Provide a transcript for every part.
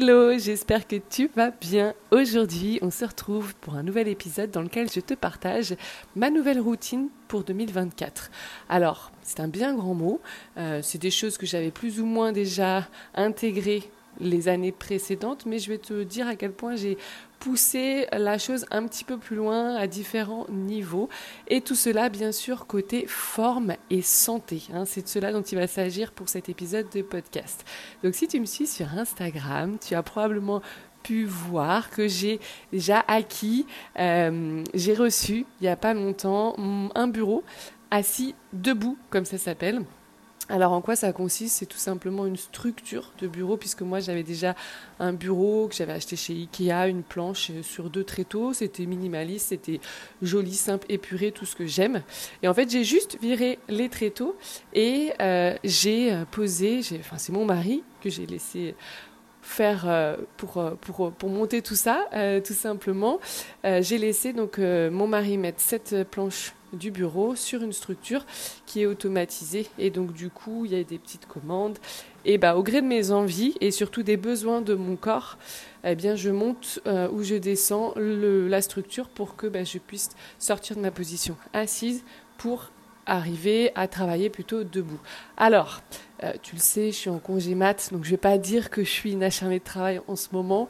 Hello, j'espère que tu vas bien. Aujourd'hui, on se retrouve pour un nouvel épisode dans lequel je te partage ma nouvelle routine pour 2024. Alors, c'est un bien grand mot. Euh, c'est des choses que j'avais plus ou moins déjà intégrées les années précédentes, mais je vais te dire à quel point j'ai poussé la chose un petit peu plus loin à différents niveaux. Et tout cela, bien sûr, côté forme et santé. Hein. C'est de cela dont il va s'agir pour cet épisode de podcast. Donc si tu me suis sur Instagram, tu as probablement pu voir que j'ai déjà acquis, euh, j'ai reçu il n'y a pas longtemps un bureau assis debout, comme ça s'appelle. Alors en quoi ça consiste? C'est tout simplement une structure de bureau, puisque moi j'avais déjà un bureau que j'avais acheté chez Ikea, une planche sur deux tréteaux, c'était minimaliste, c'était joli, simple, épuré, tout ce que j'aime. Et en fait j'ai juste viré les tréteaux et euh, j'ai euh, posé, enfin c'est mon mari que j'ai laissé faire euh, pour, pour, pour, monter tout ça, tout simplement. j'ai laissé donc mon mari mettre cette planche du bureau sur une structure qui est automatisée. Et donc, du coup, il y a des petites commandes. Et bah, au gré de mes envies et surtout des besoins de mon corps, eh bien, je monte euh, ou je descends la structure pour que bah, je puisse sortir de ma position assise pour arriver à travailler plutôt debout. Alors, euh, tu le sais, je suis en congé mat, donc je ne vais pas dire que je suis une acharnée de travail en ce moment.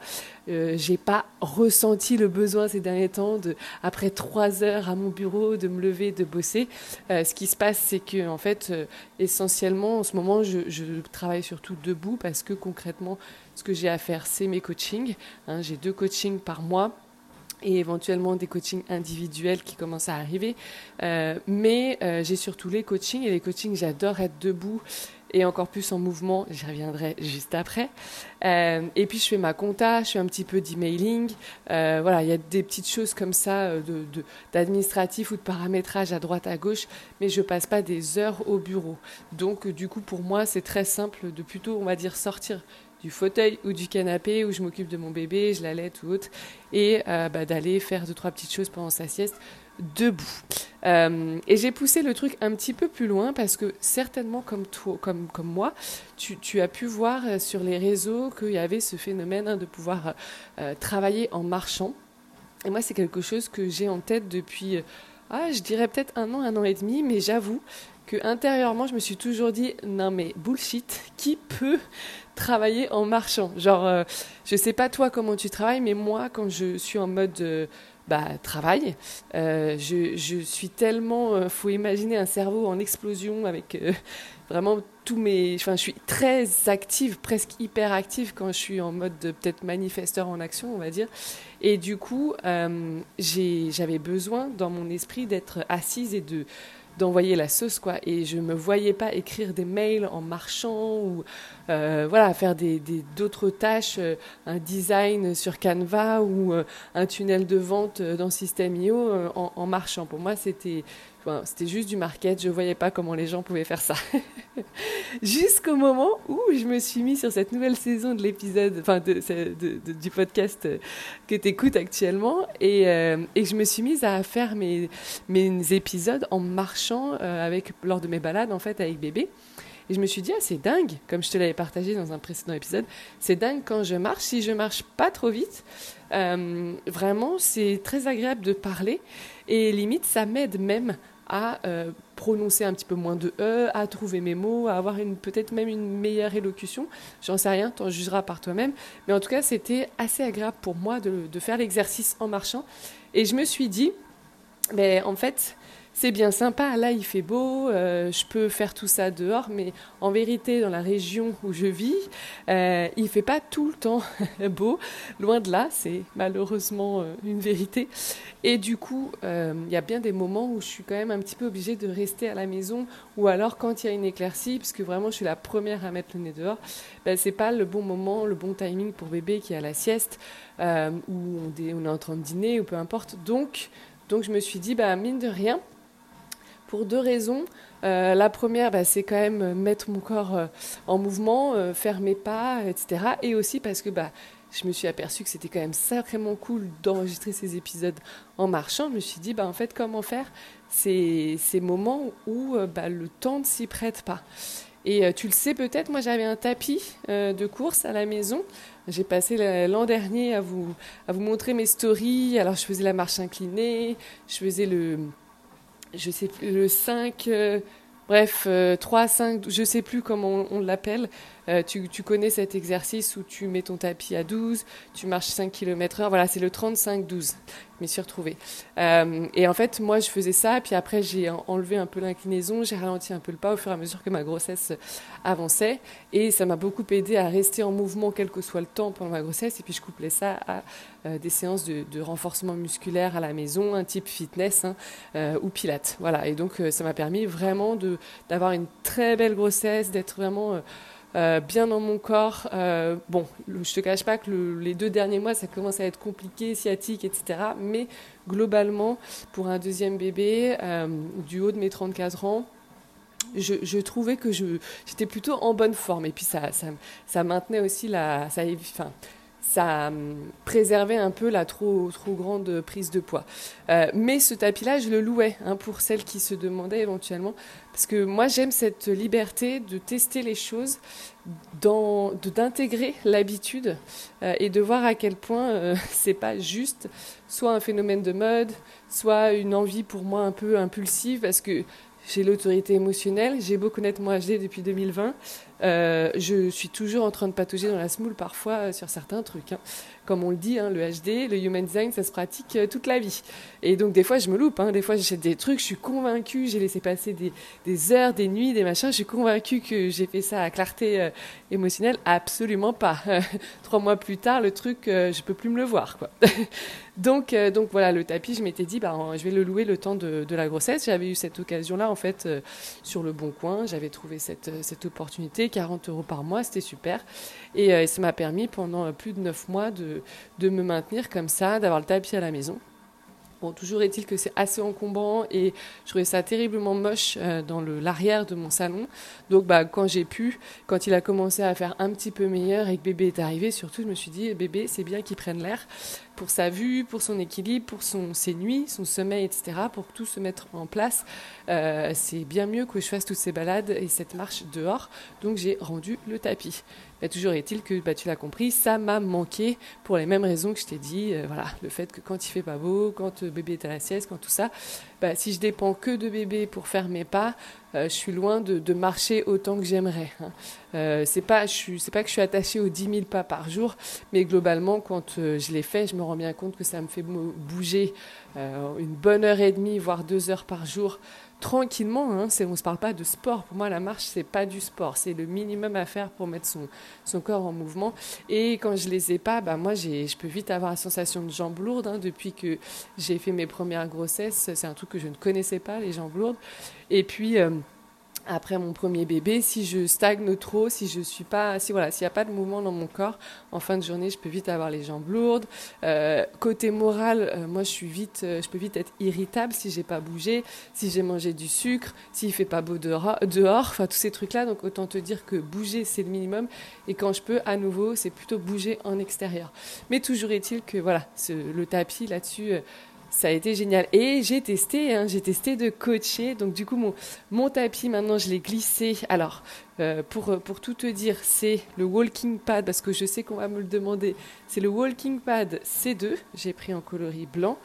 Euh, j'ai pas ressenti le besoin ces derniers temps de, après trois heures à mon bureau, de me lever, de bosser. Euh, ce qui se passe, c'est que en fait, euh, essentiellement, en ce moment, je, travaille surtout debout parce que concrètement, ce que j'ai à faire, c'est mes coachings. Hein, j'ai deux coachings par mois et éventuellement des coachings individuels qui commencent à arriver. Mais j'ai surtout les coachings et les coachings, j'adore être debout et encore plus en mouvement, j'y reviendrai juste après. Euh, et puis je fais ma compta, je fais un petit peu d'emailing. Euh, voilà, il y a des petites choses comme ça d'administratif de, ou de paramétrage à droite à gauche, mais je passe pas des heures au bureau. Donc du coup pour moi c'est très simple de plutôt on va dire sortir du fauteuil ou du canapé où je m'occupe de mon bébé, je l'allais ou autre, et euh, bah, d'aller faire deux, trois petites choses pendant sa sieste debout. Euh, et j'ai poussé le truc un petit peu plus loin parce que certainement comme toi, comme, comme moi, tu, tu as pu voir euh, sur les réseaux qu'il y avait ce phénomène hein, de pouvoir travailler en marchant. Et moi, c'est quelque chose que j'ai en tête depuis, ah, je dirais peut-être un an, un an et demi, mais j'avoue que intérieurement, je me suis toujours dit, non mais bullshit, qui peut travailler en marchant? Genre, euh, je sais pas toi comment tu travailles, mais moi, quand je suis en mode euh, bah, travail, euh, je, suis tellement. faut imaginer un cerveau en explosion avec vraiment tous mes. Enfin, je suis très active, presque hyper active quand je suis en mode peut-être manifesteur en action, on va dire. Et du coup, j'avais besoin dans mon esprit d'être assise et de d'envoyer la sauce quoi et je me voyais pas écrire des mails en marchant ou euh, voilà faire des d'autres tâches euh, un design sur Canva ou euh, un tunnel de vente dans System.io en, en, marchant pour moi c'était juste du market, je voyais pas comment les gens pouvaient faire ça. Jusqu'au moment où je me suis mis sur cette nouvelle saison de l'épisode, enfin de, du podcast que tu écoutes actuellement, et, et, je me suis mise à faire mes, mes épisodes en marchant avec, lors de mes balades en fait avec bébé. Et je me suis dit, ah, c'est dingue, comme je te l'avais partagé dans un précédent épisode, c'est dingue quand je marche, si je marche pas trop vite, euh, vraiment, c'est très agréable de parler. Et limite, ça m'aide même à euh, prononcer un petit peu moins de E, à trouver mes mots, à avoir peut-être même une meilleure élocution. J'en sais rien, t'en jugeras par toi-même. Mais en tout cas, c'était assez agréable pour moi de, de faire l'exercice en marchant. Et je me suis dit, mais ben, en fait, c'est bien sympa, là il fait beau, euh, je peux faire tout ça dehors, mais en vérité, dans la région où je vis, euh, il fait pas tout le temps beau, loin de là, c'est malheureusement euh, une vérité. Et du coup, il y a bien des moments où je suis quand même un petit peu obligée de rester à la maison, ou alors quand il y a une éclaircie, parce que vraiment je suis la première à mettre le nez dehors, ben, c'est pas le bon moment, le bon timing pour bébé qui est à la sieste, où on, on, est en train de dîner, ou peu importe. Donc, donc je me suis dit, bah, mine de rien, pour deux raisons. Euh, la première, bah, c'est quand même mettre mon corps euh, en mouvement, euh, faire mes pas, etc. Et aussi parce que bah, je me suis aperçue que c'était quand même sacrément cool d'enregistrer ces épisodes en marchant. Je me suis dit, bah, en fait, comment faire ces, ces moments où bah, le temps ne s'y prête pas et tu le sais peut-être, moi j'avais un tapis de course à la maison. J'ai passé l'an dernier à vous, à vous montrer mes stories. Alors je faisais la marche inclinée, je faisais le, je sais plus, le 5, euh, bref, 3, 5, je sais plus comment on, l'appelle. Euh, tu, connais cet exercice où tu mets ton tapis à 12, tu marches 5 km heure. Voilà, c'est le 35-12 m'y suis retrouvée. Euh, et en fait, moi, je faisais ça, puis après, j'ai enlevé un peu l'inclinaison, j'ai ralenti un peu le pas au fur et à mesure que ma grossesse avançait, et ça m'a beaucoup aidé à rester en mouvement, quel que soit le temps pendant ma grossesse, et puis je couplais ça à euh, des séances de, renforcement musculaire à la maison, un type fitness hein, ou pilates. Voilà, et donc ça m'a permis vraiment d'avoir une très belle grossesse, d'être vraiment euh, bien dans mon corps. Euh, bon, je te cache pas que les deux derniers mois, ça commence à être compliqué, sciatique, etc. Mais globalement, pour un deuxième bébé, euh, du haut de mes 34 ans, je, trouvais que j'étais plutôt en bonne forme. Et puis ça, ça, ça maintenait aussi la... Ça, ça préservait un peu la trop, trop grande prise de poids. Euh, mais ce tapis-là, je le louais hein, pour celles qui se demandaient éventuellement, parce que moi j'aime cette liberté de tester les choses, d'intégrer l'habitude euh, et de voir à quel point euh, c'est pas juste soit un phénomène de mode, soit une envie pour moi un peu impulsive, parce que j'ai l'autorité émotionnelle, j'ai beau connaître moi HD depuis 2020, euh, je suis toujours en train de patauger dans la smoule parfois euh, sur certains trucs. Hein. Comme on le dit, hein, le HD, le human design, ça se pratique euh, toute la vie. Et donc des fois je me loupe, hein. des fois j'achète des trucs, je suis convaincue, j'ai laissé passer des, heures, des nuits, des machins, je suis convaincue que j'ai fait ça à clarté émotionnelle. Absolument pas. Trois mois plus tard, le truc, je peux plus me le voir. Donc, voilà, le tapis, je m'étais dit, bah, je vais le louer le temps de, la grossesse. J'avais eu cette occasion-là en fait sur le bon coin, j'avais trouvé cette opportunité 40 euros par mois, c'était super. Et euh, ça m'a permis pendant euh, plus de 9 mois de, de me maintenir comme ça, d'avoir le tapis à la maison. Bon, toujours est-il que c'est assez encombrant et je trouvais ça terriblement moche euh, dans l'arrière de mon salon. Donc, bah, quand j'ai pu, quand il a commencé à faire un petit peu meilleur et que bébé est arrivé, surtout, je me suis dit, bébé, c'est bien qu'il prenne l'air pour sa vue, pour son équilibre, pour ses nuits, son sommeil, etc., pour tout se mettre en place. Euh, c'est bien mieux que je fasse toutes ces balades et cette marche dehors. Donc, j'ai rendu le tapis. Mais toujours est-il que, bah, tu l'as compris, ça m'a manqué pour les mêmes raisons que je t'ai dit. Euh, voilà, le fait que quand il fait pas beau, quand le bébé est à la sieste, quand tout ça, bah, si je dépends que de bébé pour faire mes pas, euh, je suis loin de, marcher autant que j'aimerais. Hein. Euh, c'est pas que je suis attachée aux 10 000 pas par jour, mais globalement, quand je les fais, je me rends bien compte que ça me fait bouger une bonne heure et demie, voire deux heures par jour tranquillement. Hein, on ne se parle pas de sport. Pour moi, la marche, c'est pas du sport. C'est le minimum à faire pour mettre son, son corps en mouvement. Et quand je les ai pas, bah, moi, je peux vite avoir la sensation de jambes lourdes. Hein, depuis que j'ai fait mes premières grossesses, c'est un truc que je ne connaissais pas, les jambes lourdes. Et puis... Euh, après mon premier bébé, si je stagne trop, si je suis pas, si voilà, s'il n'y a pas de mouvement dans mon corps, en fin de journée, je peux vite avoir les jambes lourdes. Euh, côté moral, euh, moi, je suis vite, euh, je peux vite être irritable si j'ai pas bougé, si j'ai mangé du sucre, s'il fait pas beau dehors, enfin tous ces trucs-là. Donc autant te dire que bouger c'est le minimum. Et quand je peux, à nouveau, c'est plutôt bouger en extérieur. Mais toujours est-il que voilà, le tapis là-dessus ça a été génial. Et j'ai testé, hein, j'ai testé de coacher. Donc du coup, mon, mon tapis, maintenant, je l'ai glissé. Alors, euh, pour, pour tout te dire, c'est le Walking Pad, parce que je sais qu'on va me le demander. C'est le Walking Pad C2, j'ai pris en coloris blanc.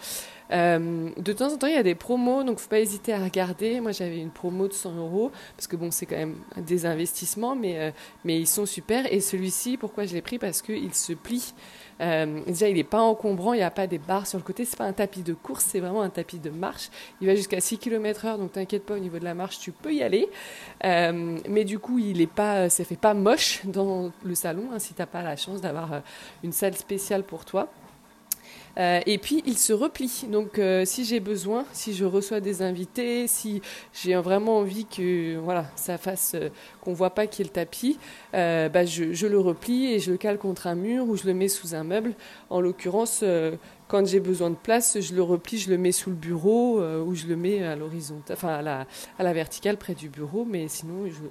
Euh, de temps en temps, il y a des promos, donc faut pas hésiter à regarder. Moi, j'avais une promo de 100 euros, parce que bon, c'est quand même des investissements, mais, euh, mais ils sont super. Et celui-ci, pourquoi je l'ai pris? Parce qu'il se plie. Euh, déjà, il n'est pas encombrant, il n'y a pas des barres sur le côté. C'est pas un tapis de course, c'est vraiment un tapis de marche. Il va jusqu'à 6 km/h, donc t'inquiète pas au niveau de la marche, tu peux y aller. Mais du coup, il est pas, ça fait pas moche dans le salon hein, si t'as pas la chance d'avoir une salle spéciale pour toi. Euh, et puis il se replie. Donc euh, si j'ai besoin, si je reçois des invités, si j'ai vraiment envie que voilà ça fasse euh, qu'on voit pas qu'il y ait le tapis, bah, je, le replie et je le cale contre un mur ou je le mets sous un meuble. En l'occurrence, quand j'ai besoin de place, je le replie, je le mets sous le bureau ou je le mets à l'horizontale, enfin à la, à la verticale près du bureau. Mais sinon, je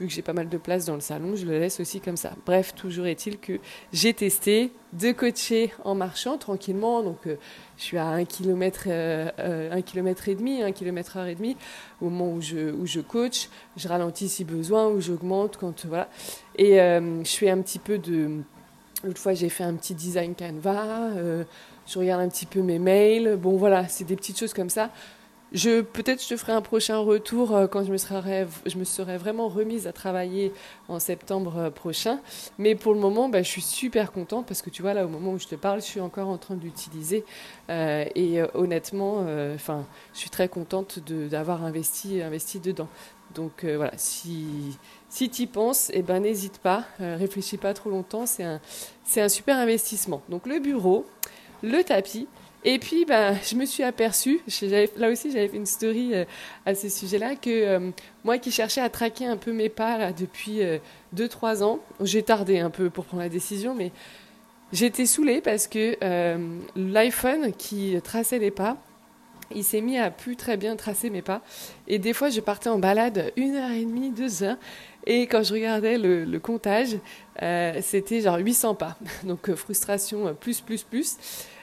vu que j'ai pas mal de place dans le salon, je le laisse aussi comme ça. Bref, toujours est-il que j'ai testé de coacher en marchant tranquillement. Donc, euh, je suis à 1 km, euh, euh, km et demi, 1 km heure et demi au moment où je, où je coach. Je ralentis si besoin ou j'augmente quand, voilà. Et je fais un petit peu de... L'autre fois, j'ai fait un petit design Canva. je regarde un petit peu mes mails. Bon, voilà, c'est des petites choses comme ça. Je peut-être je te ferai un prochain retour euh, quand je me serai vraiment remise à travailler en septembre euh, prochain. Mais pour le moment, bah, je suis super contente parce que tu vois là au moment où je te parle, je suis encore en train d'utiliser euh, et honnêtement, enfin, je suis très contente d'avoir investi investi dedans. Donc voilà, si si tu y penses, eh ben n'hésite pas, réfléchis pas trop longtemps, c'est un c'est un super investissement. Donc le bureau, le tapis et puis, bah, je me suis aperçue, là aussi j'avais fait une story euh, à ce sujet-là, que euh, moi qui cherchais à traquer un peu mes pas depuis 2-3 euh, ans, j'ai tardé un peu pour prendre la décision, mais j'étais saoulée parce que l'iPhone qui traçait les pas, il s'est mis à plus très bien tracer mes pas. Et des fois, je partais en balade une heure et demie, deux heures. Et quand je regardais le comptage, c'était genre 800 pas. Donc, frustration plus, plus, plus.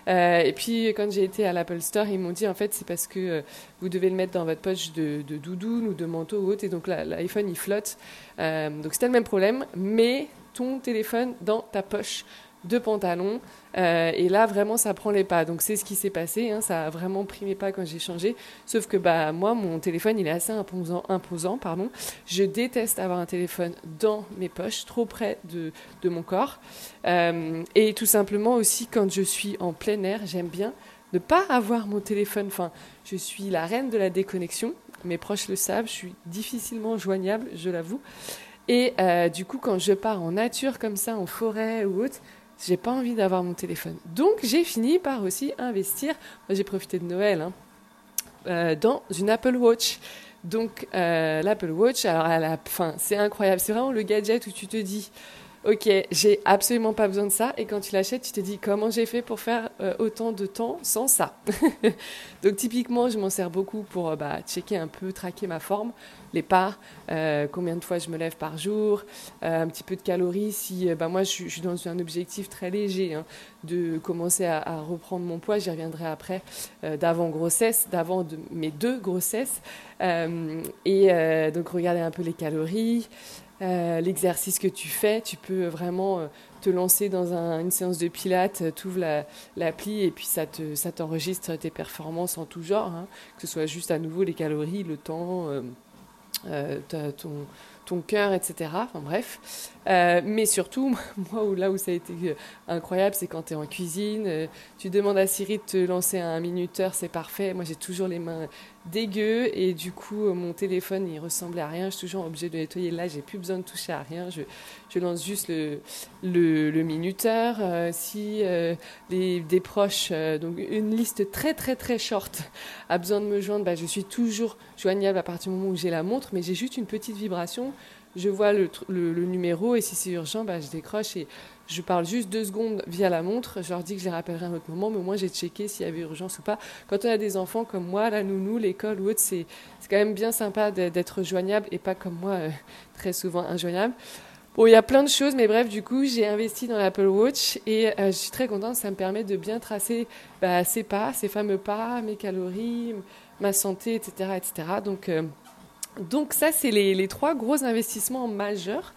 Euh, et puis quand j'ai été à l'Apple Store, ils m'ont dit en fait c'est parce que euh, vous devez le mettre dans votre poche de, de doudoune ou de manteau ou autre, et donc l'iPhone il flotte. Euh, donc c'était le même problème, mais ton téléphone dans ta poche de pantalon. Euh, et là, vraiment, ça prend les pas. Donc, c'est ce qui s'est passé. Hein. ça a vraiment pris mes pas quand j'ai changé. Sauf que bah, moi, mon téléphone, il est assez imposant. imposant pardon. Je déteste avoir un téléphone dans mes poches, trop près de, de mon corps. Euh, et tout simplement aussi, quand je suis en plein air, j'aime bien ne pas avoir mon téléphone. Enfin, je suis la reine de la déconnexion. Mes proches le savent. Je suis difficilement joignable, je l'avoue. Et euh, du coup, quand je pars en nature comme ça, en forêt ou autre, j'ai pas envie d'avoir mon téléphone. Donc j'ai fini par aussi investir. J'ai profité de Noël hein, euh, dans une Apple Watch. Donc euh, l'Apple Watch, alors à la fin, c'est incroyable. C'est vraiment le gadget où tu te dis ok, j'ai absolument pas besoin de ça. Et quand tu l'achètes, tu te dis comment j'ai fait pour faire euh, autant de temps sans ça? Donc typiquement, je m'en sers beaucoup pour euh, bah, checker un peu, traquer ma forme, les pas, euh, combien de fois je me lève par jour, un petit peu de calories. Si bah, moi, je, suis dans un objectif très léger hein, de commencer à, reprendre mon poids, j'y reviendrai après, d'avant grossesse, d'avant mes deux grossesses. et donc regarder un peu les calories. Euh, l'exercice que tu fais, tu peux vraiment euh, te lancer dans une séance de pilates, euh, tu ouvres l'appli et puis ça t'enregistre tes performances en tout genre, hein. que ce soit juste à nouveau les calories, le temps, ton, ton cœur, etc. Enfin bref. Mais surtout, moi, là où ça a été incroyable, c'est quand tu es en cuisine, tu demandes à Siri de te lancer un minuteur, c'est parfait. Moi, j'ai toujours les mains dégueu et du coup mon téléphone il ressemblait à rien. Je suis toujours obligée de nettoyer. Là j'ai plus besoin de toucher à rien. Je, je lance juste le, le, minuteur. Euh, si euh, des proches euh, donc une liste très très très short a besoin de me joindre bah, je suis toujours joignable à partir du moment où j'ai la montre mais j'ai juste une petite vibration je vois le, numéro et si c'est urgent bah, je décroche et je parle juste deux secondes via la montre, je leur dis que je les rappellerai à un autre moment, mais au moins j'ai checké s'il y avait urgence ou pas. Quand on a des enfants comme moi, la nounou, l'école ou autre, c'est quand même bien sympa d'être joignable et pas comme moi, euh, très souvent injoignable. Bon, il y a plein de choses, mais bref, du coup, j'ai investi dans l'Apple Watch et euh, je suis très contente. Ça me permet de bien tracer bah, ces pas, ces fameux pas, mes calories, ma santé, etc., etc. Donc, euh, Donc ça, c'est les, trois gros investissements majeurs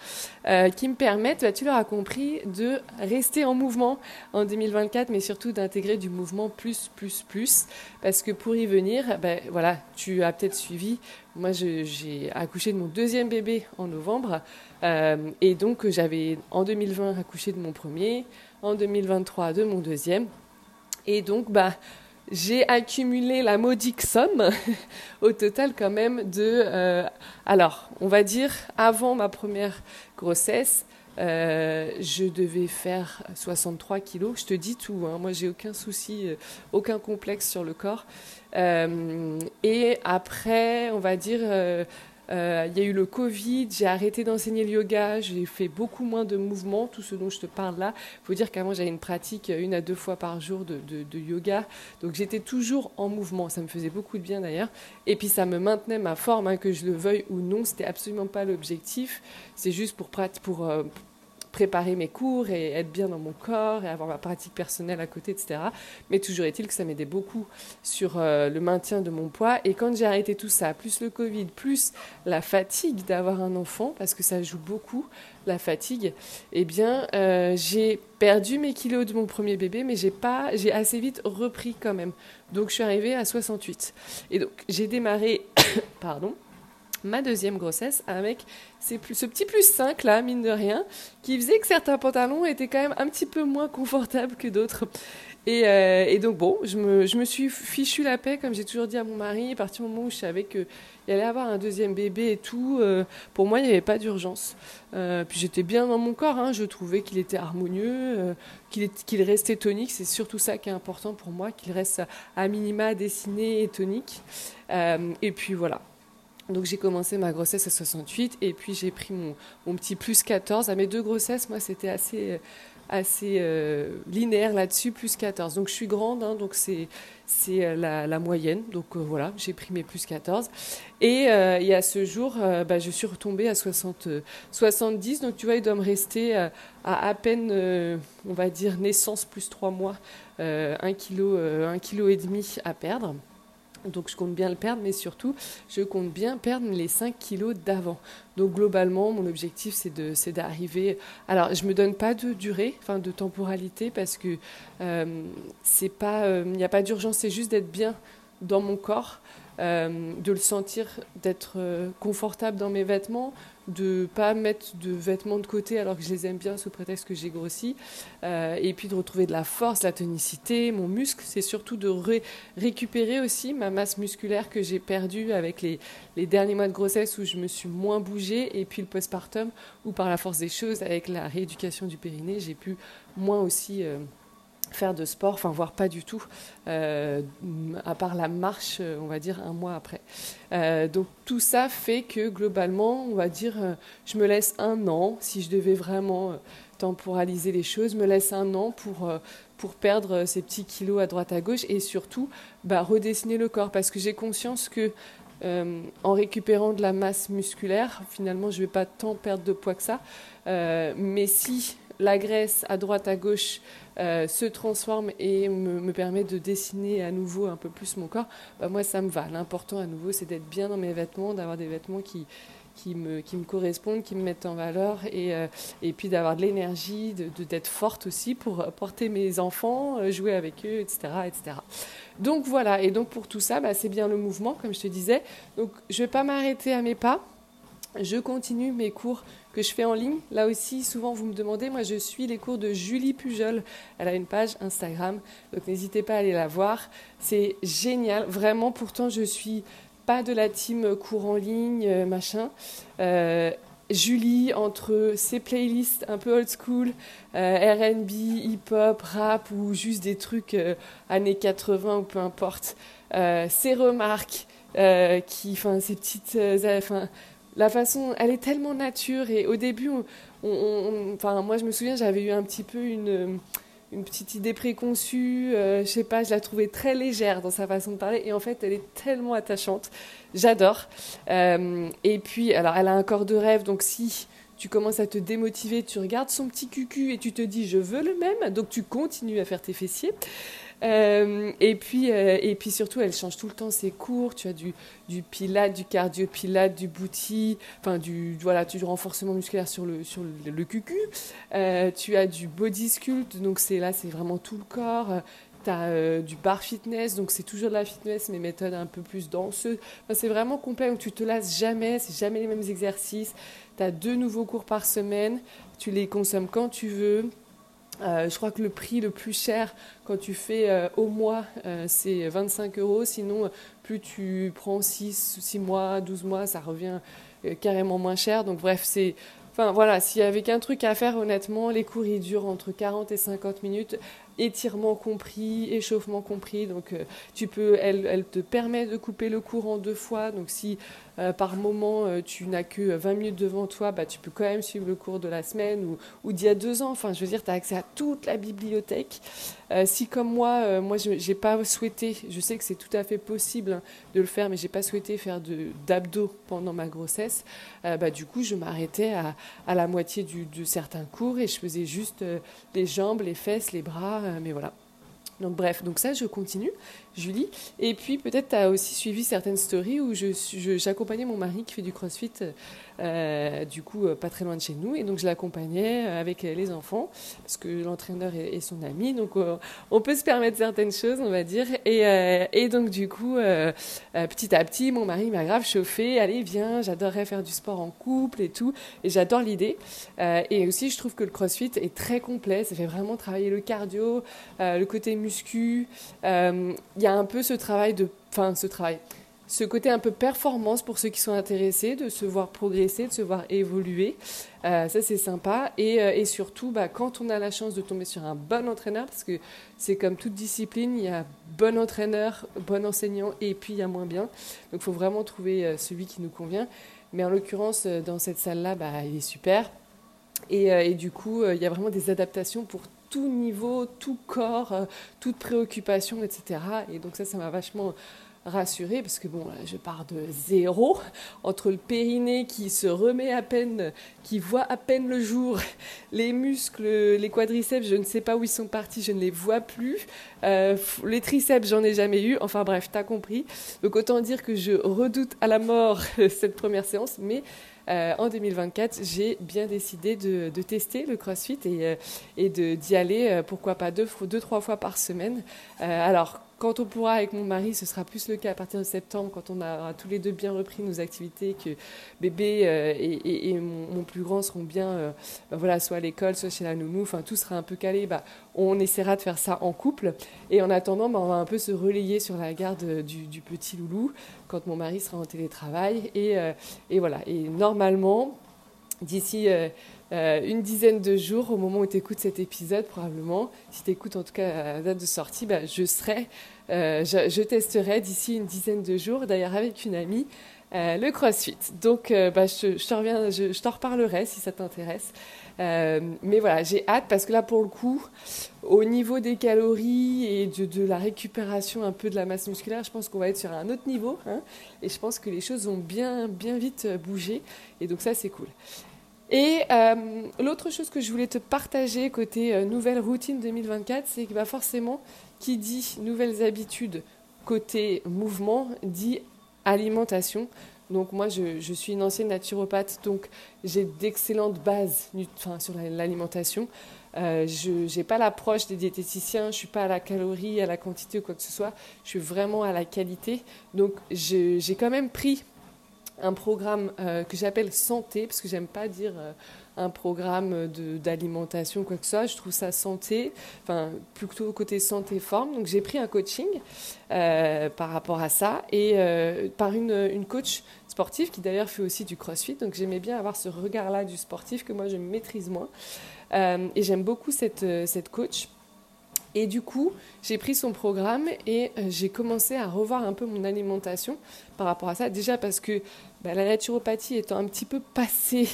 euh, qui me permettent, bah, tu l'auras compris, de rester en mouvement en 2024, mais surtout d'intégrer du mouvement plus, plus, plus. Parce que pour y venir, bah, voilà, tu as peut-être suivi, moi j'ai accouché de mon deuxième bébé en novembre, euh, et donc j'avais en 2020 accouché de mon premier, en 2023 de mon deuxième. Et donc, bah, j'ai accumulé la modique somme au total quand même de... Euh, alors, on va dire, avant ma première grossesse, euh, je devais faire 63 kilos. Je te dis tout, hein. moi j'ai aucun souci, euh, aucun complexe sur le corps. et après, on va dire, euh, il y a eu le Covid, j'ai arrêté d'enseigner le yoga, j'ai fait beaucoup moins de mouvements, tout ce dont je te parle là. Il faut dire qu'avant j'avais une pratique une à deux fois par jour de, yoga, donc j'étais toujours en mouvement, ça me faisait beaucoup de bien d'ailleurs. Et puis ça me maintenait ma forme, hein, que je le veuille ou non, c'était absolument pas l'objectif, c'est juste pour, pour, euh, préparer mes cours et être bien dans mon corps et avoir ma pratique personnelle à côté, etc. Mais toujours est-il que ça m'aidait beaucoup sur euh, le maintien de mon poids. Et quand j'ai arrêté tout ça, plus le Covid, plus la fatigue d'avoir un enfant, parce que ça joue beaucoup, la fatigue, eh bien, euh, j'ai perdu mes kilos de mon premier bébé, mais j'ai pas, j'ai assez vite repris quand même. Donc, je suis arrivée à 68. Et donc, j'ai démarré, pardon, ma deuxième grossesse avec ce petit plus 5 là, mine de rien, qui faisait que certains pantalons étaient quand même un petit peu moins confortables que d'autres. Et, euh, donc bon, je me, suis fichu la paix, comme j'ai toujours dit à mon mari, à partir du moment où je savais qu'il allait avoir un deuxième bébé et tout, euh, pour moi il n'y avait pas d'urgence. Euh, puis j'étais bien dans mon corps, hein, je trouvais qu'il était harmonieux, qu'il restait tonique, c'est surtout ça qui est important pour moi, qu'il reste à minima dessiné et tonique. et puis voilà, donc j'ai commencé ma grossesse à 68 et puis j'ai pris mon, mon, petit plus 14. À mes deux grossesses, moi c'était assez, assez euh, linéaire là-dessus, plus 14. Donc je suis grande, hein, donc c'est, euh, la, la, moyenne. Donc euh, voilà, j'ai pris mes plus 14. Et, à ce jour, bah, je suis retombée à 60, 70. Donc tu vois, il doit me rester à à peine, on va dire, naissance plus 3 mois, 1 kilo, 1 kilo et demi à perdre. Donc je compte bien le perdre, mais surtout, je compte bien perdre les 5 kilos d'avant. Donc globalement, mon objectif, c'est d'arriver... Alors, je ne me donne pas de durée, enfin de temporalité, parce que euh, pas, il euh, n'y a pas d'urgence, c'est juste d'être bien dans mon corps, euh, de le sentir, d'être confortable dans mes vêtements, de pas mettre de vêtements de côté alors que je les aime bien sous prétexte que j'ai grossi, euh, et puis de retrouver de la force, la tonicité, mon muscle, c'est surtout de récupérer aussi ma masse musculaire que j'ai perdue avec les, derniers mois de grossesse où je me suis moins bougée, et puis le postpartum où par la force des choses, avec la rééducation du périnée, j'ai pu moins aussi... Euh, faire de sport, enfin voire pas du tout, euh, à part la marche, on va dire un mois après. Euh, donc tout ça fait que globalement, on va dire, euh, je me laisse un an, si je devais vraiment temporaliser les choses, me laisse un an pour, pour perdre ces petits kilos à droite à gauche et surtout bah, redessiner le corps parce que j'ai conscience que en récupérant de la masse musculaire, finalement, je ne vais pas tant perdre de poids que ça. mais si la graisse à droite à gauche euh, se transforme et me, permet de dessiner à nouveau un peu plus mon corps, bah moi ça me va. L'important à nouveau c'est d'être bien dans mes vêtements, d'avoir des vêtements qui, qui me, qui me correspondent, qui me mettent en valeur et, euh, et puis d'avoir de l'énergie, d'être de, d'être forte aussi pour porter mes enfants, euh, jouer avec eux, etc. etc. Donc voilà, et donc pour tout ça, bah, c'est bien le mouvement, comme je te disais. Donc je ne vais pas m'arrêter à mes pas, je continue mes cours que je fais en ligne. Là aussi, souvent vous me demandez, moi je suis les cours de Julie Pujol. Elle a une page Instagram, donc n'hésitez pas à aller la voir. C'est génial, vraiment. Pourtant, je suis pas de la team cours en ligne, euh, machin. Euh, Julie, entre ses playlists un peu old school, euh, RB, hip-hop, rap ou juste des trucs années 80 ou peu importe, ses remarques, qui, enfin, ses petites, enfin, la façon, elle est tellement nature. Et au début, moi, je me souviens, j'avais eu un petit peu une, une petite idée préconçue. Euh, je sais pas, je la trouvais très légère dans sa façon de parler. Et en fait, elle est tellement attachante. J'adore. Euh, et puis, alors, elle a un corps de rêve. Donc, si tu commences à te démotiver, tu regardes son petit cucu et tu te dis, je veux le même. Donc, tu continues à faire tes fessiers. Et, puis, et puis surtout, elle change tout le temps ses cours. Tu as du, du pilate, du cardio pilate, du booty, enfin du, voilà, du renforcement musculaire sur le, sur le, cucu. tu as du body sculpt, donc c'est là, c'est vraiment tout le corps tu as euh, du bar fitness, donc c'est toujours de la fitness, mais méthode un peu plus danseuse. c'est vraiment complet, donc tu te lasses jamais, c'est jamais les mêmes exercices. Tu as deux nouveaux cours par semaine, tu les consommes quand tu veux. Euh, je crois que le prix le plus cher quand tu fais euh, au mois, c'est 25 euros. Sinon, plus tu prends 6, 6 mois, 12 mois, ça revient carrément moins cher. Donc bref, c'est Enfin voilà, s'il y avait qu'un truc à faire, honnêtement, les cours ils durent entre 40 et 50 minutes étirement compris, échauffement compris. Donc, euh, tu peux, elle, elle, te permet de couper le cours en deux fois. Donc, si euh, par moment euh, tu n'as que 20 minutes devant toi, bah, tu peux quand même suivre le cours de la semaine ou, d'il y a deux ans. Enfin, je veux dire, tu as accès à toute la bibliothèque. si, comme moi, moi, je n'ai pas souhaité, je sais que c'est tout à fait possible hein, de le faire, mais j'ai pas souhaité faire d'abdos pendant ma grossesse, bah, du coup, je m'arrêtais à, à, la moitié de certains cours et je faisais juste les jambes, les fesses, les bras euh, mais voilà. Donc bref, donc ça je continue. Julie. Et puis peut-être tu as aussi suivi certaines stories où j'accompagnais je, mon mari qui fait du crossfit, euh, du coup euh, pas très loin de chez nous. Et donc je l'accompagnais euh, avec les enfants, parce que l'entraîneur est, son ami. Donc on peut se permettre certaines choses, on va dire. Et, et donc du coup, petit à petit, mon mari m'a grave chauffé. Allez, viens, j'adorerais faire du sport en couple et tout. Et j'adore l'idée. et aussi, je trouve que le crossfit est très complet. Ça fait vraiment travailler le cardio, le côté muscu. Il y a un peu ce travail de, enfin ce travail, ce côté un peu performance pour ceux qui sont intéressés, de se voir progresser, de se voir évoluer. Euh, ça, c'est sympa. Et, euh, et surtout, bah, quand on a la chance de tomber sur un bon entraîneur, parce que c'est comme toute discipline, il y a bon entraîneur, bon enseignant, et puis il y a moins bien. Donc, il faut vraiment trouver euh, celui qui nous convient. Mais en l'occurrence, dans cette salle-là, bah, il est super. Et, et du coup, il y a vraiment des adaptations pour tout niveau, tout corps, euh, toute préoccupation, etc. Et donc ça, ça m'a vachement rassurée parce que bon, je pars de zéro entre le périnée qui se remet à peine, qui voit à peine le jour, les muscles, les quadriceps, je ne sais pas où ils sont partis, je ne les vois plus, euh, les triceps, j'en ai jamais eu. Enfin bref, t'as compris. Donc autant dire que je redoute à la mort cette première séance, mais euh, en 2024, j'ai bien décidé de, tester le CrossFit et, euh, et d'y aller, euh, pourquoi pas deux, deux, trois fois par semaine. alors, quand on pourra avec mon mari, ce sera plus le cas à partir de septembre, quand on aura tous les deux bien repris nos activités, que bébé et, mon, plus grand seront bien, voilà, soit à l'école, soit chez la nounou, enfin tout sera un peu calé. Bah, on essaiera de faire ça en couple. Et en attendant, bah, on va un peu se relayer sur la garde du, petit loulou quand mon mari sera en télétravail. Et, euh, et voilà. Et normalement, d'ici euh, euh, une dizaine de jours, au moment où tu écoutes cet épisode, probablement, si tu écoutes en tout cas la date de sortie, bah, je serai, je, testerai d'ici une dizaine de jours, d'ailleurs avec une amie, le CrossFit. Donc, bah, je, reviens, je, t'en reparlerai si ça t'intéresse. Euh, mais voilà, j'ai hâte parce que là, pour le coup, au niveau des calories et de, la récupération un peu de la masse musculaire, je pense qu'on va être sur un autre niveau. Hein, et je pense que les choses vont bien, bien vite euh, bouger. Et donc ça, c'est cool. Et euh, l'autre chose que je voulais te partager côté nouvelle routine 2024, c'est que bah, forcément, qui dit nouvelles habitudes côté mouvement, dit alimentation. Donc moi, je, suis une ancienne naturopathe, donc j'ai d'excellentes bases enfin, sur l'alimentation. Euh, je n'ai pas l'approche des diététiciens, je ne suis pas à la calorie, à la quantité ou quoi que ce soit, je suis vraiment à la qualité. Donc j'ai quand même pris un programme euh, que j'appelle santé, parce que j'aime pas dire euh, un programme d'alimentation, quoi que ce soit. Je trouve ça santé, enfin plutôt côté santé forme. Donc j'ai pris un coaching euh, par rapport à ça et par une, une, coach sportive qui d'ailleurs fait aussi du crossfit. Donc j'aimais bien avoir ce regard-là du sportif que moi je maîtrise moins. et j'aime beaucoup cette, cette coach et du coup, j'ai pris son programme et euh, j'ai commencé à revoir un peu mon alimentation par rapport à ça. Déjà parce que bah, la naturopathie étant un petit peu passée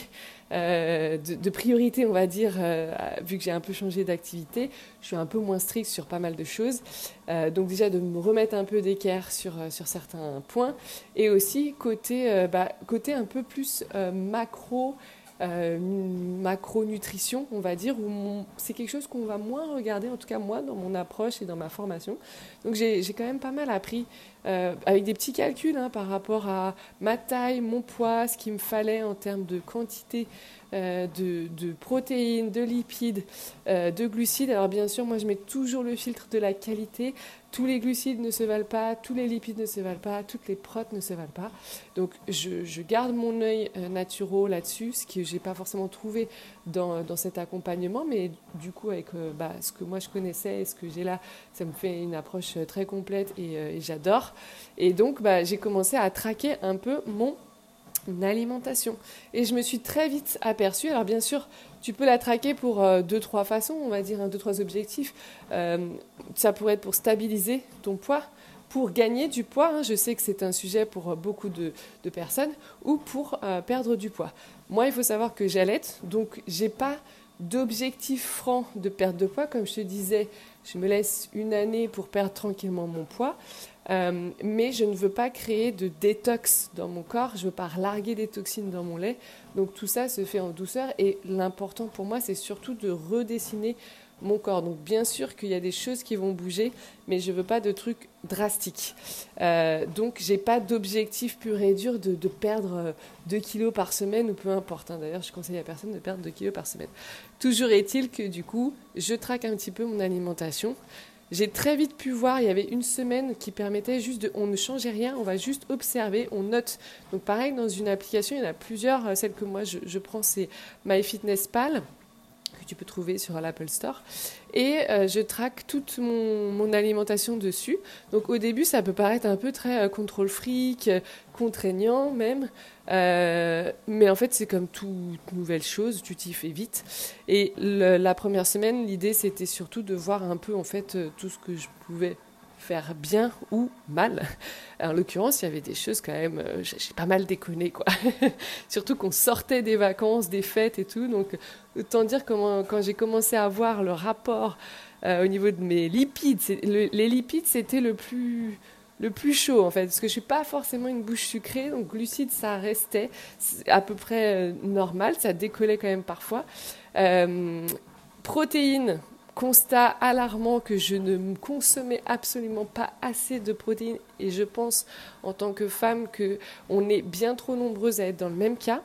euh, de, priorité, on va dire, euh, vu que j'ai un peu changé d'activité, je suis un peu moins stricte sur pas mal de choses. donc déjà de me remettre un peu d'équerre sur, sur certains points. Et aussi côté, bah, côté un peu plus macro macronutrition, on va dire, c'est quelque chose qu'on va moins regarder, en tout cas moi, dans mon approche et dans ma formation. Donc j'ai quand même pas mal appris avec des petits calculs hein, par rapport à ma taille, mon poids, ce qu'il me fallait en termes de quantité euh, de, protéines, de lipides, euh, de glucides. Alors bien sûr, moi je mets toujours le filtre de la qualité. Tous les glucides ne se valent pas, tous les lipides ne se valent pas, toutes les protes ne se valent pas. Donc je, garde mon œil euh, naturel là-dessus, ce que je n'ai pas forcément trouvé dans, cet accompagnement, mais du coup avec bah, ce que moi je connaissais et ce que j'ai là, ça me fait une approche très complète et, j'adore. Et donc bah, j'ai commencé à traquer un peu mon alimentation. Et je me suis très vite aperçue, alors bien sûr, tu peux la traquer pour euh, deux, trois façons, on va dire, un, deux, trois objectifs. Euh, ça pourrait être pour stabiliser ton poids, pour gagner du poids, hein. je sais que c'est un sujet pour euh, beaucoup de, personnes, ou pour perdre du poids. Moi, il faut savoir que j'allaite, donc j'ai pas d'objectif franc de perte de poids. Comme je te disais, je me laisse une année pour perdre tranquillement mon poids. Euh, mais je ne veux pas créer de détox dans mon corps, je ne veux pas larguer des toxines dans mon lait. Donc tout ça se fait en douceur et l'important pour moi, c'est surtout de redessiner mon corps. Donc bien sûr qu'il y a des choses qui vont bouger, mais je ne veux pas de trucs drastiques. Euh, donc j'ai pas d'objectif pur et dur de, perdre 2 kilos par semaine ou peu importe. Hein. D'ailleurs, je conseille à personne de perdre 2 kilos par semaine. Toujours est-il que du coup, je traque un petit peu mon alimentation. J'ai très vite pu voir, il y avait une semaine qui permettait juste de, on ne changeait rien, on va juste observer, on note. Donc pareil, dans une application, il y en a plusieurs, euh, celle que moi je, je prends c'est MyFitnessPal tu peux trouver sur l'Apple Store. Et euh, je traque toute mon, alimentation dessus. Donc au début, ça peut paraître un peu très euh, contrôle fric, contraignant même. Euh, mais en fait, c'est comme toute nouvelle chose, tu t'y fais vite. Et la première semaine, l'idée, c'était surtout de voir un peu en fait tout ce que je pouvais faire bien ou mal. En l'occurrence, il y avait des choses quand même, euh, j'ai pas mal déconné, quoi. Surtout qu'on sortait des vacances, des fêtes et tout. Donc, autant dire comment, quand j'ai commencé à voir le rapport euh, au niveau de mes lipides, les lipides, c'était le plus, le plus chaud, en fait. Parce que je suis pas forcément une bouche sucrée. Donc, glucides, ça restait à peu près euh, normal. Ça décollait quand même parfois. protéines, constat alarmant que je ne consommais absolument pas assez de protéines et je pense en tant que femme que on est bien trop nombreuses à être dans le même cas.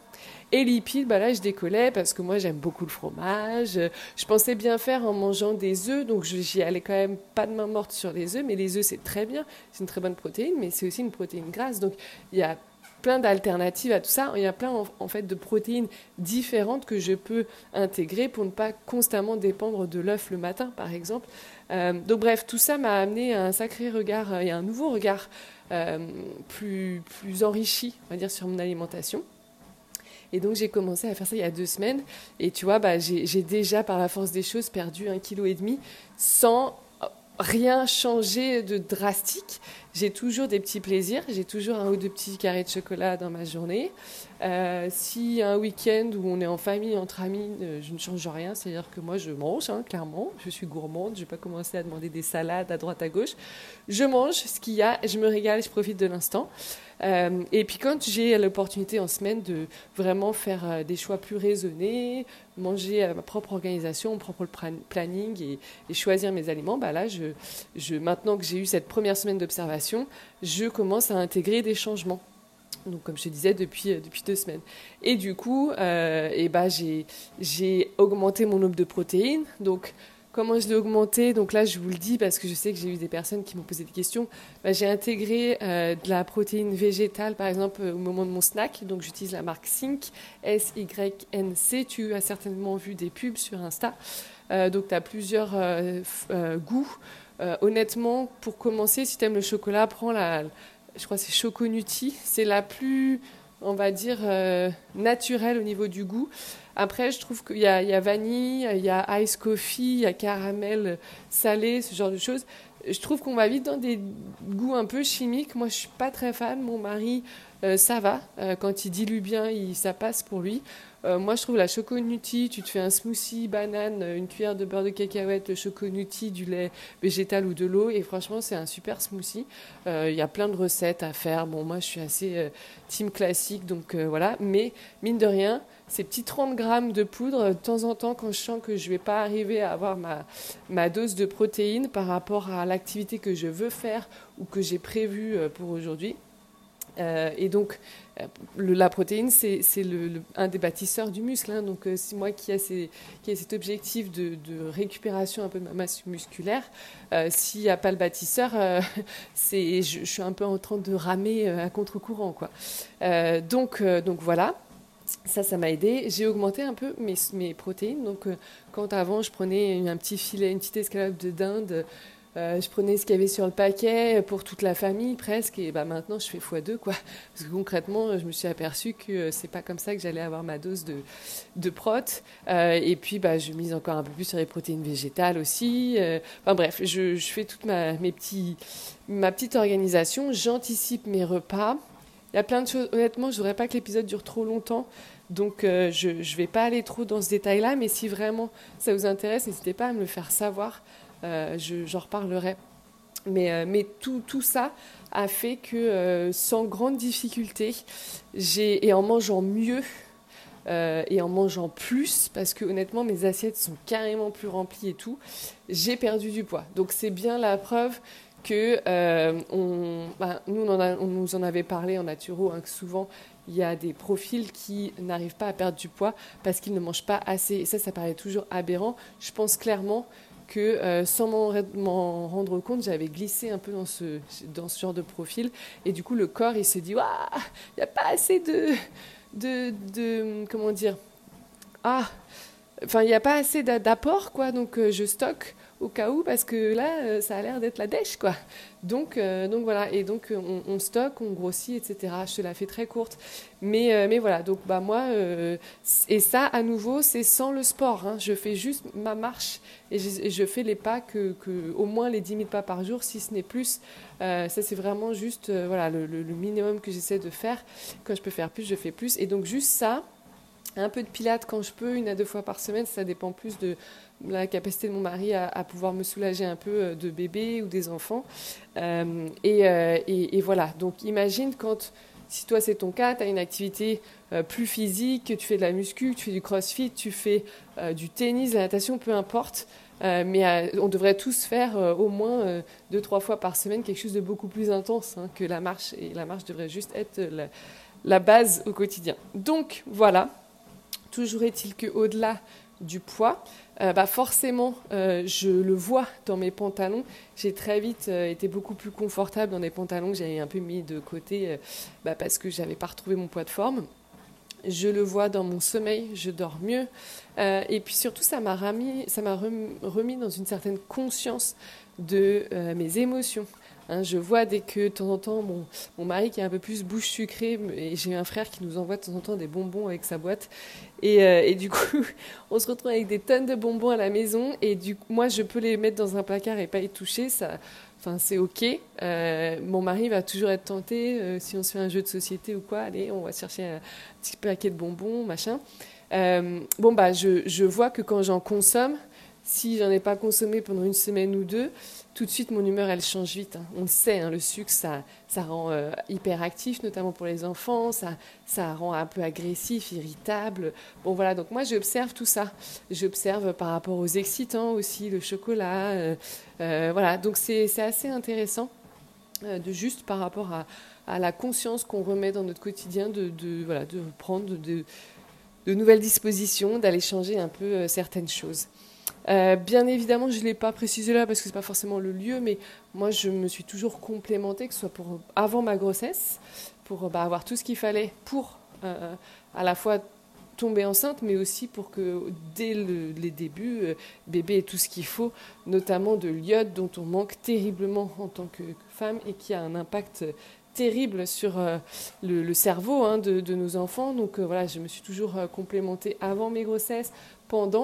Et lipides, bah là je décollais parce que moi j'aime beaucoup le fromage. Je pensais bien faire en mangeant des œufs, donc j'y allais quand même pas de main morte sur les œufs, mais les œufs c'est très bien, c'est une très bonne protéine, mais c'est aussi une protéine grasse, donc il y a plein d'alternatives à tout ça. Il y a plein en, fait de protéines différentes que je peux intégrer pour ne pas constamment dépendre de l'œuf le matin, par exemple. Euh, donc bref, tout ça m'a amené à un sacré regard euh, et un nouveau regard euh, plus, plus enrichi, on va dire, sur mon alimentation. Et donc j'ai commencé à faire ça il y a deux semaines. Et tu vois, bah, j'ai déjà par la force des choses perdu un kilo et demi sans rien changer de drastique. J'ai toujours des petits plaisirs, j'ai toujours un ou deux petits carrés de chocolat dans ma journée. Euh, si un week-end où on est en famille, entre amis, euh, je ne change rien, c'est-à-dire que moi je mange, hein, clairement, je suis gourmande, je vais pas commencer à demander des salades à droite à gauche. Je mange ce qu'il y a, je me régale, je profite de l'instant. Euh, et puis quand j'ai l'opportunité en semaine de vraiment faire des choix plus raisonnés, manger à ma propre organisation, mon propre planning et, choisir mes aliments, bah là, je, maintenant que j'ai eu cette première semaine d'observation, je commence à intégrer des changements donc comme je te disais depuis, euh, depuis deux semaines. Et du coup, euh, bah, j'ai augmenté mon nombre de protéines. Donc comment je l'ai augmenté Donc là, je vous le dis parce que je sais que j'ai eu des personnes qui m'ont posé des questions. Bah, j'ai intégré euh, de la protéine végétale, par exemple, au moment de mon snack. Donc j'utilise la marque Sync, S-Y-N-C. Tu as certainement vu des pubs sur Insta. donc tu as plusieurs goûts. honnêtement, pour commencer, si tu aimes le chocolat, prends la je crois que c'est Choconuti. C'est la plus, on va dire, euh, naturelle au niveau du goût. Après, je trouve qu'il y, y, a vanille, il y a ice coffee, il y a caramel salé, ce genre de choses. Je trouve qu'on va vite dans des goûts un peu chimiques. Moi, je suis pas très fan. Mon mari, euh, ça va. Euh, quand il dilue bien, ça passe pour lui. Euh, moi, je trouve la choconuti, tu te fais un smoothie, banane, une cuillère de beurre de cacahuète, le choconuti, du lait végétal ou de l'eau, et franchement, c'est un super smoothie. Il y a plein de recettes à faire. Bon, moi, je suis assez team classique, donc voilà. Mais mine de rien, ces petits 30 grammes de poudre de temps en temps quand je sens que je ne vais pas arriver à avoir ma, dose de protéines par rapport à l'activité que je veux faire ou que j'ai prévue pour aujourd'hui. Euh, et donc, euh, la protéine, c'est un des bâtisseurs du muscle. Hein. donc, euh, c'est moi qui ai, cet objectif de, récupération un peu de ma masse musculaire, s'il n'y a pas le bâtisseur, je, suis un peu en train de ramer à contre-courant. Donc, voilà. Ça, ça m'a aidé. J'ai augmenté un peu mes protéines. Donc, quand avant, je prenais un petit filet, une petite escalope de dinde euh, je prenais ce qu'il y avait sur le paquet pour toute la famille presque et bah maintenant je fais x2 quoi. Parce que concrètement je me suis aperçue que euh, c'est pas comme ça que j'allais avoir ma dose de, de prot. Euh, et puis bah je mise encore un peu plus sur les protéines végétales aussi. Bref je, je, fais toute ma mes petits ma petite organisation. J'anticipe mes repas. Il y a plein de choses. Honnêtement je voudrais pas que l'épisode dure trop longtemps. Donc je ne vais pas aller trop dans ce détail là mais si vraiment ça vous intéresse n'hésitez pas à me le faire savoir euh, j'en reparlerai. Mais, euh, mais tout, tout, ça a fait que euh, sans grande difficulté, et en mangeant mieux, et en mangeant plus, parce que honnêtement mes assiettes sont carrément plus remplies et tout, j'ai perdu du poids. Donc c'est bien la preuve que on, bah, nous on, on, nous en avait parlé en naturo, hein, que souvent il y a des profils qui n'arrivent pas à perdre du poids parce qu'ils ne mangent pas assez. Et ça, ça paraît toujours aberrant. Je pense clairement que euh, sans m'en rendre compte, j'avais glissé un peu dans ce, dans ce genre de profil. Et du coup, le corps, il se dit, il n'y a pas assez de, de, de, comment dire, ah, enfin, il n'y a pas assez d'apport, quoi. Donc, euh, je stocke au cas où, parce que là, euh, ça a l'air d'être la dèche, quoi. Donc, euh, donc voilà, et donc on, stocke, on grossit, etc. Je te la fais très courte. Mais, euh, mais voilà, donc bah, moi, et ça, à nouveau, c'est sans le sport. Hein. Je fais juste ma marche et je, fais les pas, que, que, au moins les 10 000 pas par jour, si ce n'est plus. ça, c'est vraiment juste voilà, le, le minimum que j'essaie de faire. Quand je peux faire plus, je fais plus. Et donc, juste ça, un peu de pilates quand je peux, une à deux fois par semaine, ça dépend plus de la capacité de mon mari à, pouvoir me soulager un peu euh, de bébé ou des enfants. Euh, euh, et, voilà, donc imagine quand, si toi c'est ton cas, tu as une activité plus physique, que tu fais de la muscu, tu fais du crossfit, tu fais du tennis, la natation, peu importe. mais on devrait tous faire au moins deux, trois fois par semaine quelque chose de beaucoup plus intense hein, que la marche. Et la marche devrait juste être la base au quotidien. Donc voilà, Toujours est-il qu'au-delà du poids, euh, bah forcément, euh, je le vois dans mes pantalons. J'ai très vite euh, été beaucoup plus confortable dans des pantalons que j'avais un peu mis de côté bah parce que j'avais pas retrouvé mon poids de forme. Je le vois dans mon sommeil, je dors mieux. et puis surtout, ça m'a remis, remis dans une certaine conscience de mes émotions. Hein, je vois dès que de temps en temps, mon, mon mari qui est un peu plus bouche sucrée, et j'ai un frère qui nous envoie de temps en temps des bonbons avec sa boîte. Et, euh, et, du coup, on se retrouve avec des tonnes de bonbons à la maison. Et du coup, moi, je peux les mettre dans un placard et pas y toucher. Ça, enfin, c'est OK. Euh, mon mari va toujours être tenté, euh, si on se fait un jeu de société ou quoi, allez, on va chercher un petit paquet de bonbons, machin. bon, bah, je, je vois que quand j'en consomme, si j'en ai pas consommé pendant une semaine ou deux, tout de suite mon humeur elle change vite. Hein. On le sait, hein, le sucre ça, ça rend euh, hyper actif, notamment pour les enfants, ça, ça rend un peu agressif, irritable. Bon voilà, donc moi j'observe tout ça. J'observe par rapport aux excitants aussi, le chocolat. Euh, euh, voilà, donc c'est assez intéressant de juste par rapport à, à la conscience qu'on remet dans notre quotidien de, de, voilà, de prendre de, de nouvelles dispositions, d'aller changer un peu certaines choses. Euh, bien évidemment, je ne l'ai pas précisé là parce que ce n'est pas forcément le lieu, mais moi, je me suis toujours complémentée, que ce soit pour avant ma grossesse, pour bah, avoir tout ce qu'il fallait pour euh, à la fois tomber enceinte, mais aussi pour que dès les débuts, euh, bébé ait tout ce qu'il faut, notamment de l'iode dont on manque terriblement en tant que femme et qui a un impact terrible sur le, cerveau hein, de, nos enfants. Donc voilà, je me suis toujours complémentée avant mes grossesses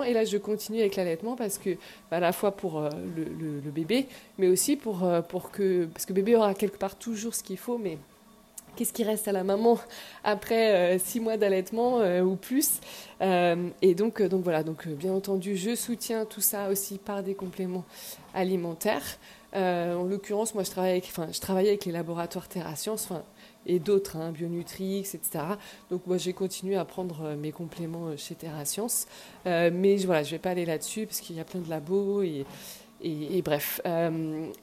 et là je continue avec l'allaitement parce que bah, à la fois pour euh, le, bébé, mais aussi pour, euh, pour que, parce que bébé aura quelque part toujours ce qu'il faut, mais qu'est-ce qui reste à la maman après euh, six mois d'allaitement ou plus Et donc, donc voilà, donc bien entendu, je soutiens tout ça aussi par des compléments alimentaires. en l'occurrence, moi je travaille avec, enfin, je travaillais avec les laboratoires Terra Science, enfin, et d'autres, hein, Bionutrix, etc. Donc moi j'ai continué à prendre mes compléments chez TerraScience, mais voilà, je vais pas aller là-dessus parce qu'il y a plein de labos et, et, bref.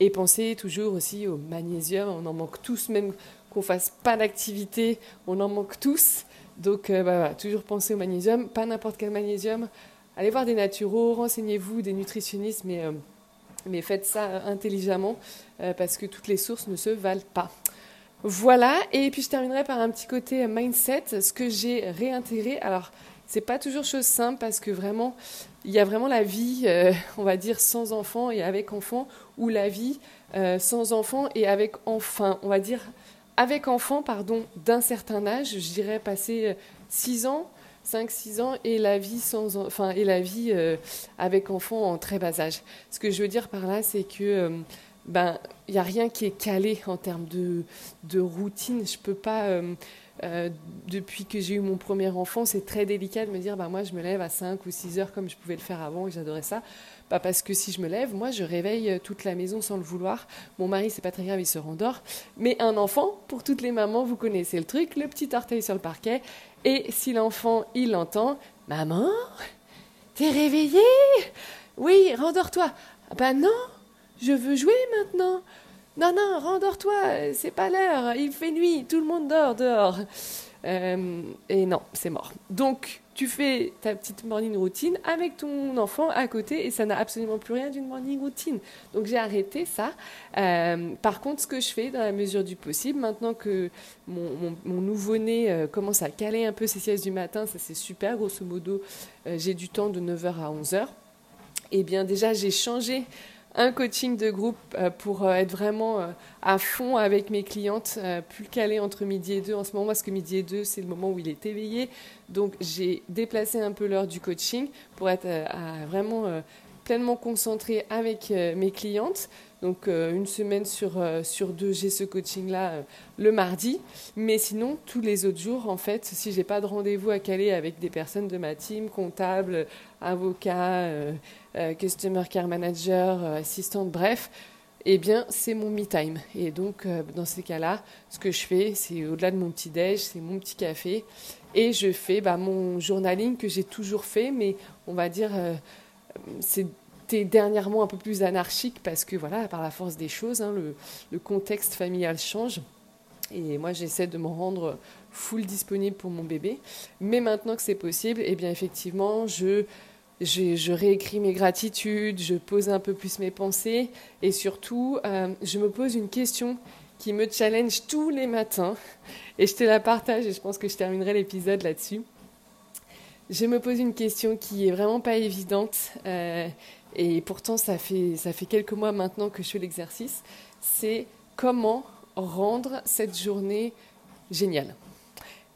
et pensez toujours aussi au magnésium, on en manque tous, même qu'on fasse pas d'activité, on en manque tous. Donc bah, voilà, toujours penser au magnésium, pas n'importe quel magnésium. Allez voir des naturaux, renseignez-vous, des nutritionnistes, mais mais faites ça intelligemment euh, parce que toutes les sources ne se valent pas. Voilà, et puis je terminerai par un petit côté mindset, ce que j'ai réintégré. Alors, c'est pas toujours chose simple parce que vraiment, il y a vraiment la vie, euh, on va dire, sans enfant et avec enfant, ou la vie euh, sans enfant et avec enfant, on va dire, avec enfant, pardon, d'un certain âge, je dirais passer 6 ans, 5-6 ans et la vie, sans, enfin, et la vie euh, avec enfant en très bas âge. Ce que je veux dire par là, c'est que euh, ben il n'y a rien qui est calé en termes de, de routine. Je peux pas, euh, depuis que j'ai eu mon premier enfant, c'est très délicat de me dire, ben moi je me lève à 5 ou 6 heures comme je pouvais le faire avant et j'adorais ça. Bah parce que si je me lève, moi je réveille toute la maison sans le vouloir. Mon mari, c'est pas très grave, il se rendort. Mais un enfant, pour toutes les mamans, vous connaissez le truc, le petit orteil sur le parquet, et si l'enfant, il l'entend, Maman, t'es réveillée Oui, rendors-toi. Ah ben non, je veux jouer maintenant. Non, non, rendors-toi, c'est pas l'heure, il fait nuit, tout le monde dort dehors. Euh, et non, c'est mort. Donc, tu fais ta petite morning routine avec ton enfant à côté et ça n'a absolument plus rien d'une morning routine. Donc j'ai arrêté ça. Euh, par contre, ce que je fais dans la mesure du possible, maintenant que mon, nouveau-né euh, commence à caler un peu ses siestes du matin, ça c'est super, grosso modo, j'ai du temps de 9h à 11h. Eh bien déjà, j'ai changé un coaching de groupe euh, pour euh, être vraiment euh, à fond avec mes clientes, plus calé entre midi et deux en ce moment, parce que midi et deux, c'est le moment où il est éveillé. Donc j'ai déplacé un peu l'heure du coaching pour être vraiment pleinement concentrée avec mes clientes. Donc une semaine sur, sur deux, j'ai ce coaching-là le mardi. Mais sinon, tous les autres jours, en fait, si j'ai pas de rendez-vous à caler avec des personnes de ma team, comptables, avocats, euh, customer care manager, euh, assistante, bref, eh bien, c'est mon me time. Et donc, euh, dans ces cas-là, ce que je fais, c'est au-delà de mon petit déj, c'est mon petit café, et je fais bah, mon journaling que j'ai toujours fait, mais on va dire, c'était dernièrement un peu plus anarchique parce que voilà, par la force des choses, hein, le, le, contexte familial change. Et moi, j'essaie de me rendre full disponible pour mon bébé. Mais maintenant que c'est possible, eh bien, effectivement, je je, réécris mes gratitudes, je pose un peu plus mes pensées et surtout, euh, je me pose une question qui me challenge tous les matins et je te la partage et je pense que je terminerai l'épisode là-dessus. Je me pose une question qui est vraiment pas évidente euh, et pourtant ça fait, ça fait quelques mois maintenant que je fais l'exercice. C'est comment rendre cette journée géniale?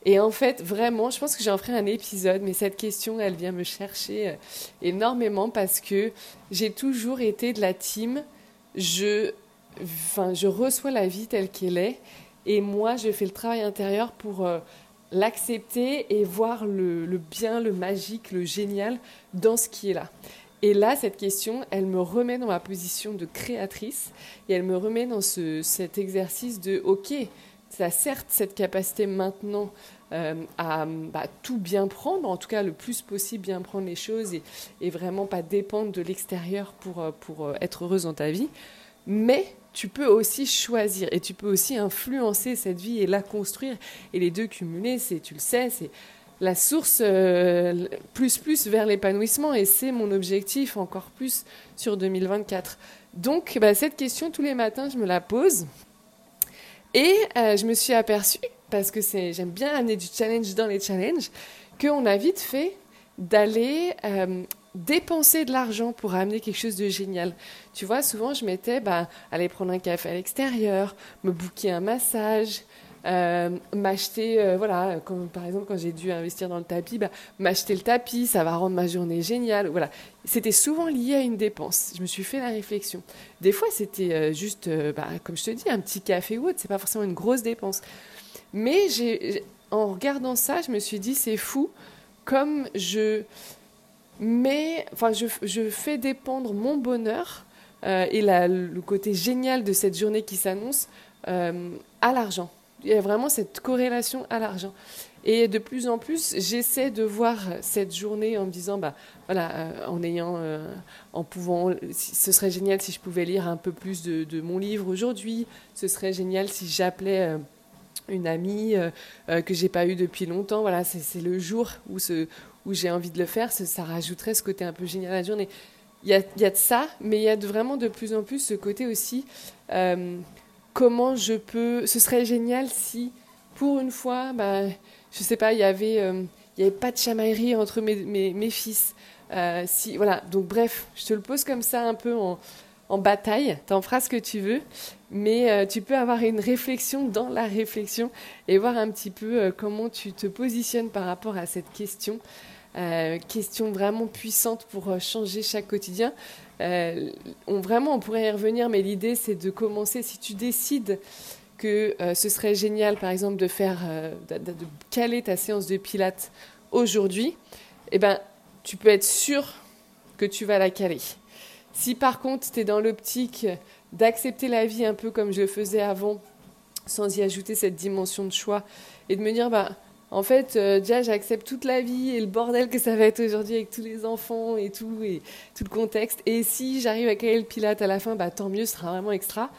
Et en fait, vraiment, je pense que j'en ferai un épisode, mais cette question, elle vient me chercher euh, énormément parce que j'ai toujours été de la team, je, enfin, je reçois la vie telle qu'elle est, et moi, je fais le travail intérieur pour euh, l'accepter et voir le, bien, le magique, le génial dans ce qui est là. Et là, cette question, elle me remet dans ma position de créatrice et elle me remet dans ce, cet exercice de, OK, ça certes cette capacité maintenant euh, à bah, tout bien prendre, en tout cas le plus possible bien prendre les choses et, vraiment pas dépendre de l'extérieur pour, euh, pour euh, être heureuse dans ta vie. Mais tu peux aussi choisir et tu peux aussi influencer cette vie et la construire. Et les deux cumulés, c'est, tu le sais, c'est la source plus plus vers l'épanouissement et c'est mon objectif encore plus sur 2024. Donc bah, cette question tous les matins je me la pose et je me suis aperçue parce que j'aime bien amener du challenge dans les challenges, qu'on a vite fait d'aller euh, dépenser de l'argent pour amener quelque chose de génial. Tu vois, souvent je mettais bah, aller prendre un café à l'extérieur, me booker un massage, euh, m'acheter, euh, voilà, comme, par exemple quand j'ai dû investir dans le tapis, bah, m'acheter le tapis, ça va rendre ma journée géniale. Voilà, c'était souvent lié à une dépense. Je me suis fait la réflexion. Des fois, c'était juste, bah, comme je te dis, un petit café ou autre. C'est pas forcément une grosse dépense. Mais en regardant ça, je me suis dit, c'est fou, comme je mets, enfin, je, fais dépendre mon bonheur euh, et le côté génial de cette journée qui s'annonce euh, à l'argent. il y a vraiment cette corrélation à l'argent. Et de plus en plus, j'essaie de voir cette journée en me disant, bah, voilà, euh, en ayant, en pouvant, ce serait génial si je pouvais lire un peu plus de, mon livre aujourd'hui. Ce serait génial si j'appelais une amie que j'ai pas eue depuis longtemps. Voilà, c'est le jour où, j'ai envie de le faire. Ça, rajouterait ce côté un peu génial à la journée. Il y a, de ça, mais il y a vraiment de plus en plus ce côté aussi. comment je peux. Ce serait génial si, pour une fois, bah, je sais pas, il y avait, euh, il avait pas de chamaillerie entre mes, mes, fils. Euh, si, voilà, donc bref, je te le pose comme ça un peu en, en bataille, t'en feras ce que tu veux, mais euh, tu peux avoir une réflexion dans la réflexion et voir un petit peu comment tu te positionnes par rapport à cette question. question vraiment puissante pour changer chaque quotidien. on, vraiment, on pourrait y revenir, mais l'idée, c'est de commencer, si tu décides que euh, ce serait génial, par exemple, de faire, euh, de, caler ta séance de pilates aujourd'hui, eh ben, tu peux être sûr que tu vas la caler. Si par contre, tu es dans l'optique d'accepter la vie un peu comme je faisais avant, sans y ajouter cette dimension de choix, et de me dire, bah, en fait, euh, déjà, j'accepte toute la vie et le bordel que ça va être aujourd'hui avec tous les enfants et tout, et tout le contexte. Et si j'arrive à caler le pilate à la fin, bah, tant mieux, ce sera vraiment extra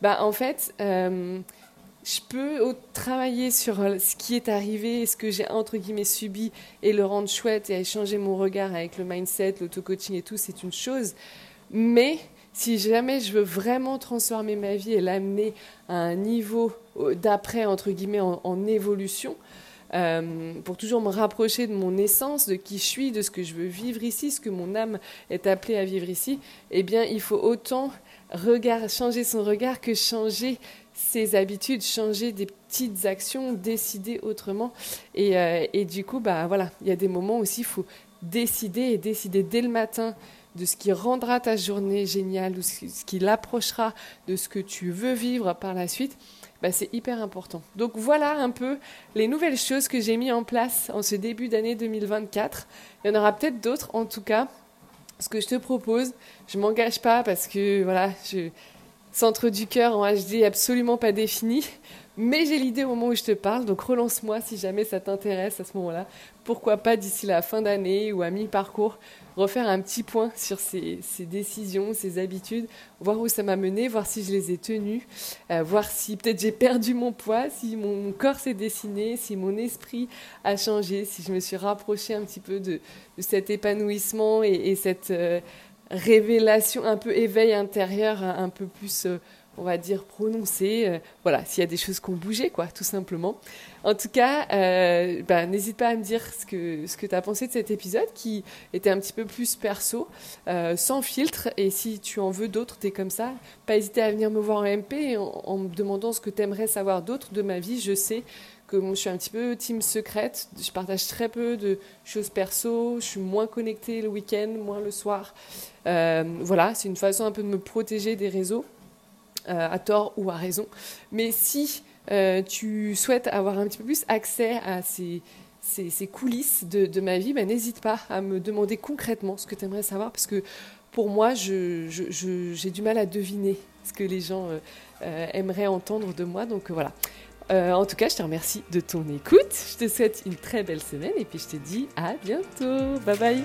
bah, En fait, euh, je peux travailler sur ce qui est arrivé, ce que j'ai entre guillemets subi et le rendre chouette et échanger mon regard avec le mindset, l'auto-coaching et tout, c'est une chose. Mais si jamais je veux vraiment transformer ma vie et l'amener à un niveau euh, d'après, entre guillemets, en, évolution, pour toujours me rapprocher de mon essence, de qui je suis, de ce que je veux vivre ici, ce que mon âme est appelée à vivre ici, eh bien, il faut autant regard, changer son regard que changer ses habitudes, changer des petites actions, décider autrement. Et, euh, du coup, bah voilà, il y a des moments aussi, il faut décider et décider dès le matin de ce qui rendra ta journée géniale ou ce qui l'approchera de ce que tu veux vivre par la suite. Bah, c'est hyper important. Donc voilà un peu les nouvelles choses que j'ai mis en place en ce début d'année 2024. Il y en aura peut-être d'autres en tout cas ce que je te propose, je m'engage pas parce que voilà, je centre du cœur en HD absolument pas défini, mais j'ai l'idée au moment où je te parle, donc relance-moi si jamais ça t'intéresse à ce moment-là. Pourquoi pas d'ici la fin d'année ou à mi-parcours refaire un petit point sur ces, décisions, ces habitudes, voir où ça m'a mené, voir si je les ai tenues, euh, voir si peut-être j'ai perdu mon poids, si mon corps s'est dessiné, si mon esprit a changé, si je me suis rapprochée un petit peu de, cet épanouissement et, cette euh, révélation, un peu éveil intérieur, un, peu plus... Euh, on va dire, prononcé. Euh, voilà, s'il y a des choses qui ont bougé, quoi, tout simplement. En tout cas, euh, bah, n'hésite pas à me dire ce que, ce que tu as pensé de cet épisode qui était un petit peu plus perso, euh, sans filtre. Et si tu en veux d'autres, tu es comme ça, pas hésiter à venir me voir en MP en, me demandant ce que tu aimerais savoir d'autres de ma vie. Je sais que je suis un petit peu team secrète, je partage très peu de choses perso, je suis moins connectée le week-end, moins le soir. voilà, c'est une façon un peu de me protéger des réseaux. Euh, à tort ou à raison. Mais si euh, tu souhaites avoir un petit peu plus accès à ces, ces, coulisses de, ma vie, ben, n'hésite pas à me demander concrètement ce que tu aimerais savoir, parce que pour moi, j'ai du mal à deviner ce que les gens euh, aimeraient entendre de moi. Donc voilà. en tout cas, je te remercie de ton écoute. Je te souhaite une très belle semaine et puis je te dis à bientôt. Bye bye.